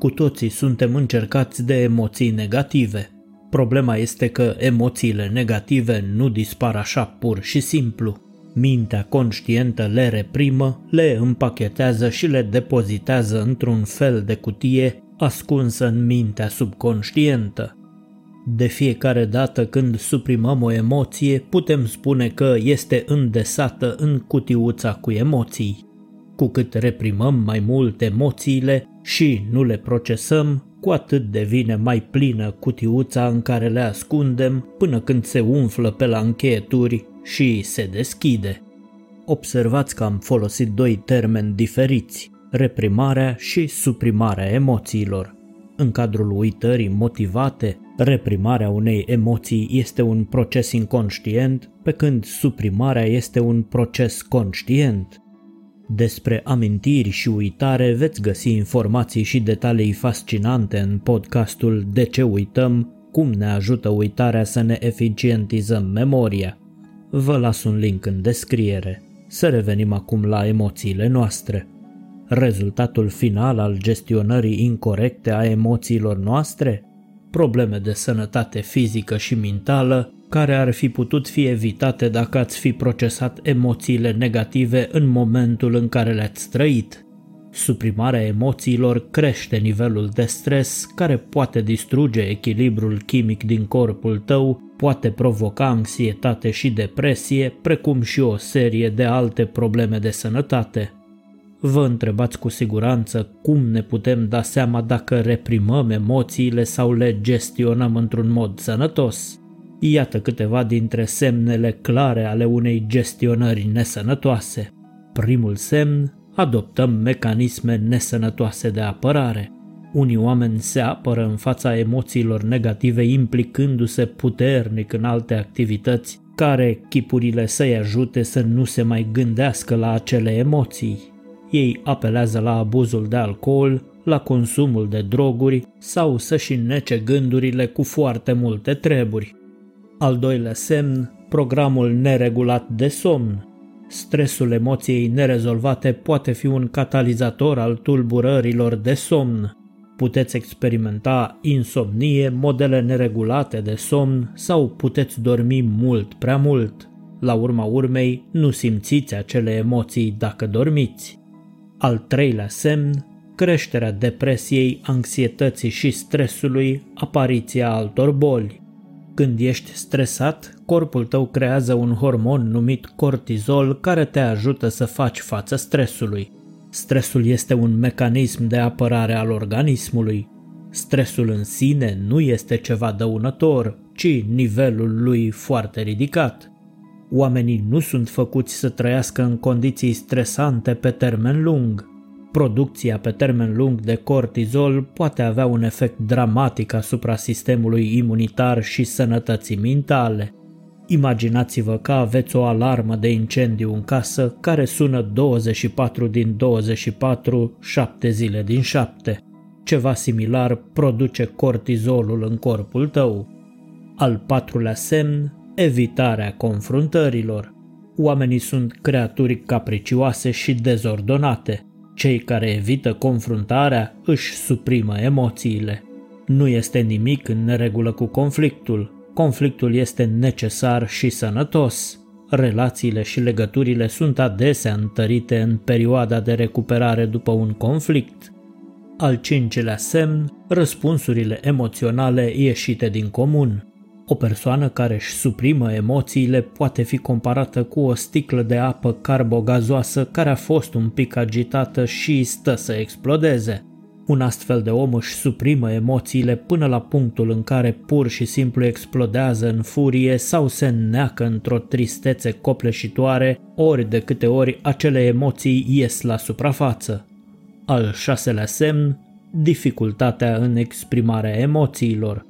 Cu toții suntem încercați de emoții negative. Problema este că emoțiile negative nu dispar așa pur și simplu. Mintea conștientă le reprimă, le împachetează și le depozitează într-un fel de cutie ascunsă în mintea subconștientă. De fiecare dată când suprimăm o emoție, putem spune că este îndesată în cutiuța cu emoții. Cu cât reprimăm mai mult emoțiile și nu le procesăm, cu atât devine mai plină cutiuța în care le ascundem până când se umflă pe la încheieturi și se deschide. Observați că am folosit doi termeni diferiți, reprimarea și suprimarea emoțiilor. În cadrul uitării motivate, reprimarea unei emoții este un proces inconștient, pe când suprimarea este un proces conștient. Despre amintiri și uitare veți găsi informații și detalii fascinante în podcastul De ce uităm, cum ne ajută uitarea să ne eficientizăm memoria. Vă las un link în descriere. Să revenim acum la emoțiile noastre. Rezultatul final al gestionării incorrecte a emoțiilor noastre? Probleme de sănătate fizică și mentală care ar fi putut fi evitate dacă ați fi procesat emoțiile negative în momentul în care le-ați trăit. Suprimarea emoțiilor crește nivelul de stres care poate distruge echilibrul chimic din corpul tău, poate provoca anxietate și depresie, precum și o serie de alte probleme de sănătate. Vă întrebați cu siguranță cum ne putem da seama dacă reprimăm emoțiile sau le gestionăm într-un mod sănătos. Iată câteva dintre semnele clare ale unei gestionări nesănătoase. Primul semn, adoptăm mecanisme nesănătoase de apărare. Unii oameni se apără în fața emoțiilor negative implicându-se puternic în alte activități care chipurile să-i ajute să nu se mai gândească la acele emoții. Ei apelează la abuzul de alcool, la consumul de droguri sau să-și nece gândurile cu foarte multe treburi. Al doilea semn, programul neregulat de somn. Stresul emoției nerezolvate poate fi un catalizator al tulburărilor de somn. Puteți experimenta insomnie, modele neregulate de somn sau puteți dormi mult prea mult. La urma urmei, nu simțiți acele emoții dacă dormiți. Al treilea semn, creșterea depresiei, anxietății și stresului, apariția altor boli. Când ești stresat, corpul tău creează un hormon numit cortizol care te ajută să faci față stresului. Stresul este un mecanism de apărare al organismului. Stresul în sine nu este ceva dăunător, ci nivelul lui foarte ridicat. Oamenii nu sunt făcuți să trăiască în condiții stresante pe termen lung. Producția pe termen lung de cortizol poate avea un efect dramatic asupra sistemului imunitar și sănătății mentale. Imaginați-vă că aveți o alarmă de incendiu în casă care sună 24 din 24, 7 zile din 7. Ceva similar produce cortizolul în corpul tău. Al patrulea semn, evitarea confruntărilor. Oamenii sunt creaturi capricioase și dezordonate. Cei care evită confruntarea își suprimă emoțiile. Nu este nimic în neregulă cu conflictul. Conflictul este necesar și sănătos. Relațiile și legăturile sunt adesea întărite în perioada de recuperare după un conflict. Al cincilea semn, răspunsurile emoționale ieșite din comun. O persoană care își suprimă emoțiile poate fi comparată cu o sticlă de apă carbogazoasă care a fost un pic agitată și stă să explodeze. Un astfel de om își suprimă emoțiile până la punctul în care pur și simplu explodează în furie sau se neacă într-o tristețe copleșitoare, ori de câte ori acele emoții ies la suprafață. Al șaselea semn, dificultatea în exprimarea emoțiilor.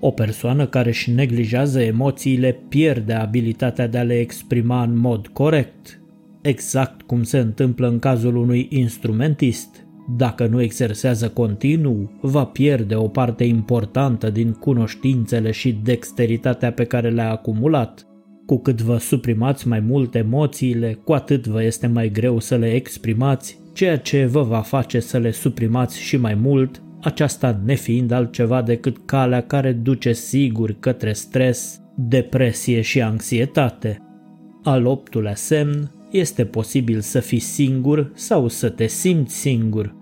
O persoană care își neglijează emoțiile pierde abilitatea de a le exprima în mod corect, exact cum se întâmplă în cazul unui instrumentist. Dacă nu exersează continuu, va pierde o parte importantă din cunoștințele și dexteritatea pe care le-a acumulat. Cu cât vă suprimați mai mult emoțiile, cu atât vă este mai greu să le exprimați, ceea ce vă va face să le suprimați și mai mult aceasta nefiind altceva decât calea care duce sigur către stres, depresie și anxietate. Al optulea semn este posibil să fii singur sau să te simți singur.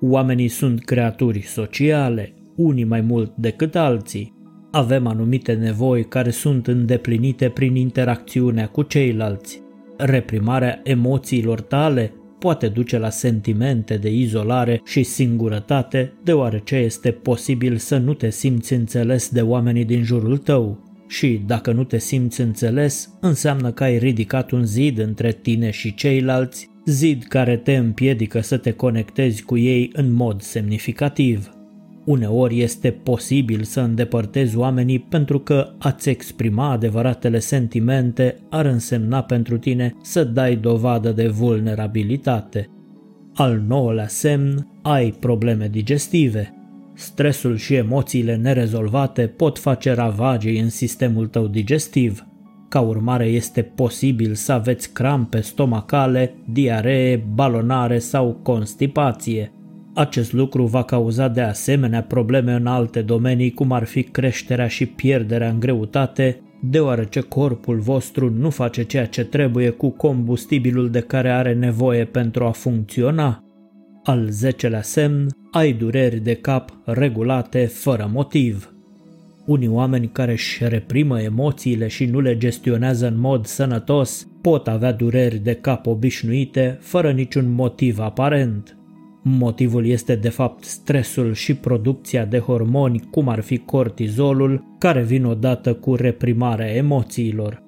Oamenii sunt creaturi sociale, unii mai mult decât alții. Avem anumite nevoi care sunt îndeplinite prin interacțiunea cu ceilalți. Reprimarea emoțiilor tale poate duce la sentimente de izolare și singurătate, deoarece este posibil să nu te simți înțeles de oamenii din jurul tău. Și dacă nu te simți înțeles, înseamnă că ai ridicat un zid între tine și ceilalți, zid care te împiedică să te conectezi cu ei în mod semnificativ. Uneori este posibil să îndepărtezi oamenii pentru că a-ți exprima adevăratele sentimente ar însemna pentru tine să dai dovadă de vulnerabilitate. Al nouălea semn, ai probleme digestive. Stresul și emoțiile nerezolvate pot face ravagii în sistemul tău digestiv. Ca urmare este posibil să aveți crampe stomacale, diaree, balonare sau constipație. Acest lucru va cauza de asemenea probleme în alte domenii, cum ar fi creșterea și pierderea în greutate, deoarece corpul vostru nu face ceea ce trebuie cu combustibilul de care are nevoie pentru a funcționa. Al zecelea semn, ai dureri de cap regulate fără motiv. Unii oameni care își reprimă emoțiile și nu le gestionează în mod sănătos pot avea dureri de cap obișnuite fără niciun motiv aparent. Motivul este de fapt stresul și producția de hormoni, cum ar fi cortizolul, care vin odată cu reprimarea emoțiilor.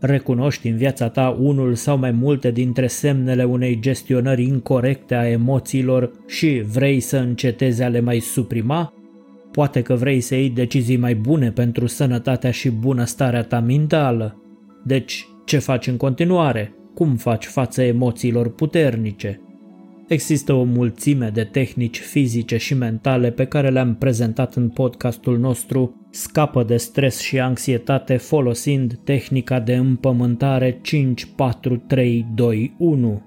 Recunoști în viața ta unul sau mai multe dintre semnele unei gestionări incorrecte a emoțiilor și vrei să încetezi a le mai suprima? Poate că vrei să iei decizii mai bune pentru sănătatea și bunăstarea ta mentală. Deci, ce faci în continuare? Cum faci față emoțiilor puternice? Există o mulțime de tehnici fizice și mentale pe care le-am prezentat în podcastul nostru Scapă de stres și anxietate folosind tehnica de împământare 54321.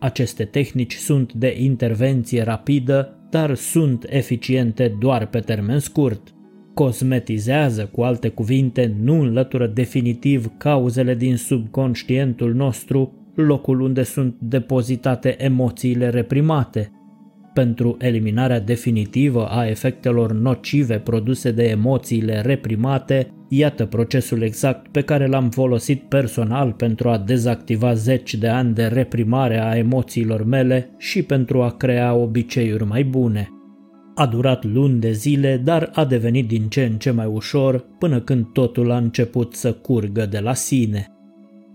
Aceste tehnici sunt de intervenție rapidă, dar sunt eficiente doar pe termen scurt. Cosmetizează, cu alte cuvinte, nu înlătură definitiv cauzele din subconștientul nostru, locul unde sunt depozitate emoțiile reprimate. Pentru eliminarea definitivă a efectelor nocive produse de emoțiile reprimate, iată procesul exact pe care l-am folosit personal pentru a dezactiva zeci de ani de reprimare a emoțiilor mele și pentru a crea obiceiuri mai bune. A durat luni de zile, dar a devenit din ce în ce mai ușor până când totul a început să curgă de la sine.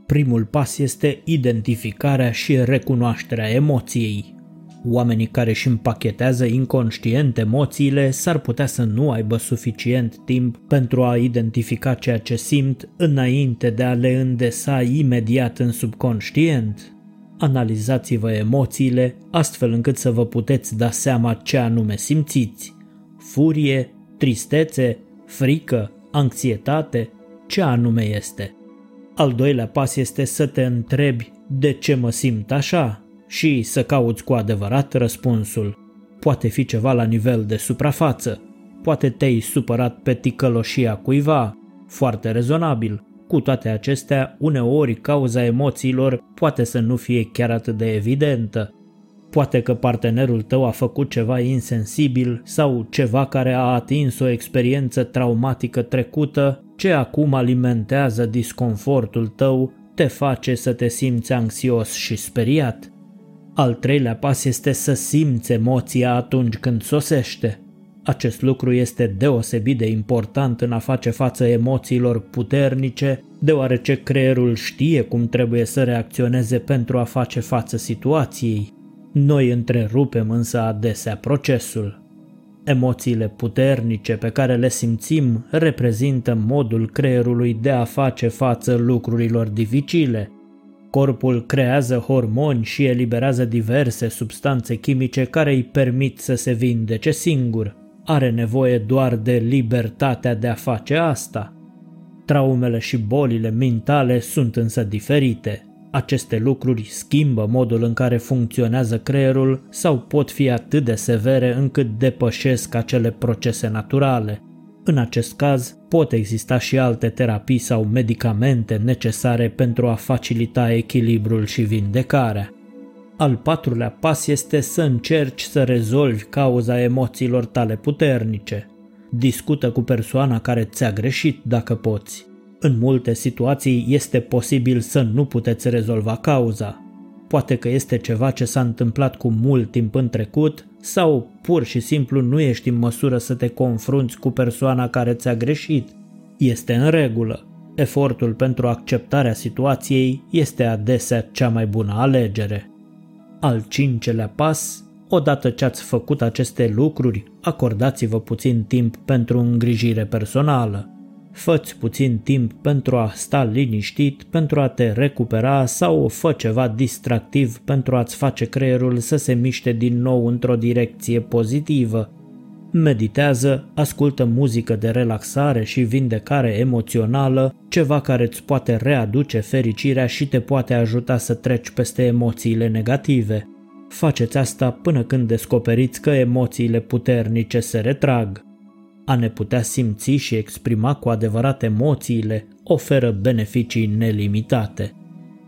Primul pas este identificarea și recunoașterea emoției. Oamenii care își împachetează inconștient emoțiile s-ar putea să nu aibă suficient timp pentru a identifica ceea ce simt înainte de a le îndesa imediat în subconștient. Analizați-vă emoțiile astfel încât să vă puteți da seama ce anume simțiți. Furie, tristețe, frică, anxietate, ce anume este. Al doilea pas este să te întrebi de ce mă simt așa și să cauți cu adevărat răspunsul. Poate fi ceva la nivel de suprafață, poate te-ai supărat pe ticăloșia cuiva, foarte rezonabil. Cu toate acestea, uneori cauza emoțiilor poate să nu fie chiar atât de evidentă. Poate că partenerul tău a făcut ceva insensibil sau ceva care a atins o experiență traumatică trecută ce acum alimentează disconfortul tău te face să te simți anxios și speriat. Al treilea pas este să simți emoția atunci când sosește. Acest lucru este deosebit de important în a face față emoțiilor puternice, deoarece creierul știe cum trebuie să reacționeze pentru a face față situației. Noi întrerupem însă adesea procesul. Emoțiile puternice pe care le simțim reprezintă modul creierului de a face față lucrurilor dificile. Corpul creează hormoni și eliberează diverse substanțe chimice care îi permit să se vindece singur. Are nevoie doar de libertatea de a face asta. Traumele și bolile mentale sunt însă diferite. Aceste lucruri schimbă modul în care funcționează creierul sau pot fi atât de severe încât depășesc acele procese naturale. În acest caz, pot exista și alte terapii sau medicamente necesare pentru a facilita echilibrul și vindecarea. Al patrulea pas este să încerci să rezolvi cauza emoțiilor tale puternice. Discută cu persoana care ți-a greșit dacă poți. În multe situații este posibil să nu puteți rezolva cauza. Poate că este ceva ce s-a întâmplat cu mult timp în trecut sau pur și simplu nu ești în măsură să te confrunți cu persoana care ți-a greșit. Este în regulă. Efortul pentru acceptarea situației este adesea cea mai bună alegere. Al cincelea pas, odată ce ați făcut aceste lucruri, acordați-vă puțin timp pentru îngrijire personală. Făți puțin timp pentru a sta liniștit, pentru a te recupera sau fă ceva distractiv pentru a-ți face creierul să se miște din nou într-o direcție pozitivă. Meditează, ascultă muzică de relaxare și vindecare emoțională, ceva care îți poate readuce fericirea și te poate ajuta să treci peste emoțiile negative. Faceți asta până când descoperiți că emoțiile puternice se retrag. A ne putea simți și exprima cu adevărat emoțiile oferă beneficii nelimitate.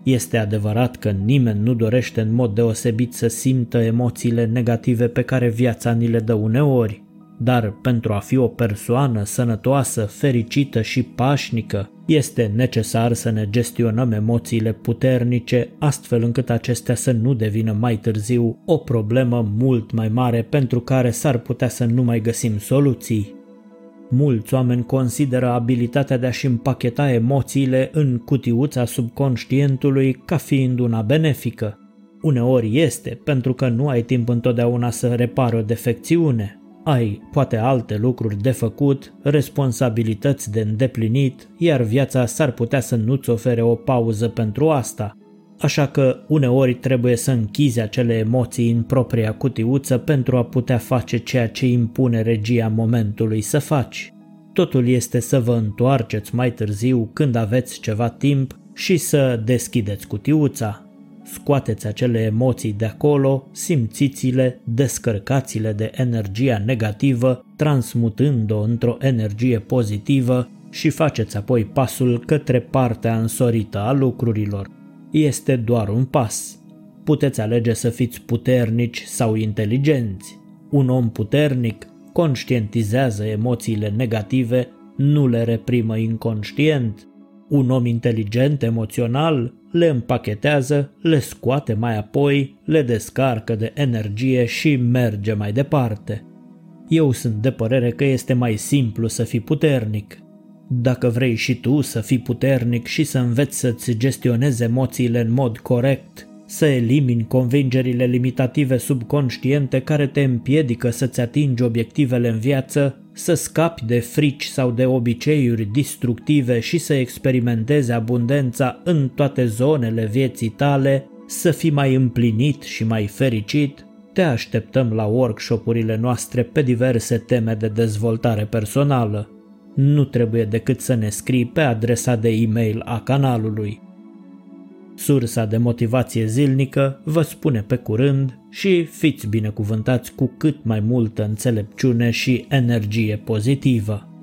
Este adevărat că nimeni nu dorește în mod deosebit să simtă emoțiile negative pe care viața ni le dă uneori, dar pentru a fi o persoană sănătoasă, fericită și pașnică, este necesar să ne gestionăm emoțiile puternice astfel încât acestea să nu devină mai târziu o problemă mult mai mare pentru care s-ar putea să nu mai găsim soluții. Mulți oameni consideră abilitatea de a-și împacheta emoțiile în cutiuța subconștientului ca fiind una benefică. Uneori este, pentru că nu ai timp întotdeauna să repari o defecțiune, ai poate alte lucruri de făcut, responsabilități de îndeplinit, iar viața s-ar putea să nu-ți ofere o pauză pentru asta. Așa că uneori trebuie să închizi acele emoții în propria cutiuță pentru a putea face ceea ce impune regia momentului să faci. Totul este să vă întoarceți mai târziu când aveți ceva timp și să deschideți cutiuța, Scoateți acele emoții de acolo, simțiți-le, descărcați-le de energia negativă, transmutând-o într-o energie pozitivă și faceți apoi pasul către partea însorită a lucrurilor. Este doar un pas. Puteți alege să fiți puternici sau inteligenți. Un om puternic conștientizează emoțiile negative, nu le reprimă inconștient. Un om inteligent emoțional le împachetează, le scoate mai apoi, le descarcă de energie și merge mai departe. Eu sunt de părere că este mai simplu să fii puternic. Dacă vrei și tu să fii puternic și să înveți să-ți gestionezi emoțiile în mod corect, să elimini convingerile limitative subconștiente care te împiedică să-ți atingi obiectivele în viață, să scapi de frici sau de obiceiuri destructive și să experimentezi abundența în toate zonele vieții tale, să fii mai împlinit și mai fericit, te așteptăm la workshopurile noastre pe diverse teme de dezvoltare personală. Nu trebuie decât să ne scrii pe adresa de e-mail a canalului. Sursa de motivație zilnică vă spune pe curând și fiți binecuvântați cu cât mai multă înțelepciune și energie pozitivă.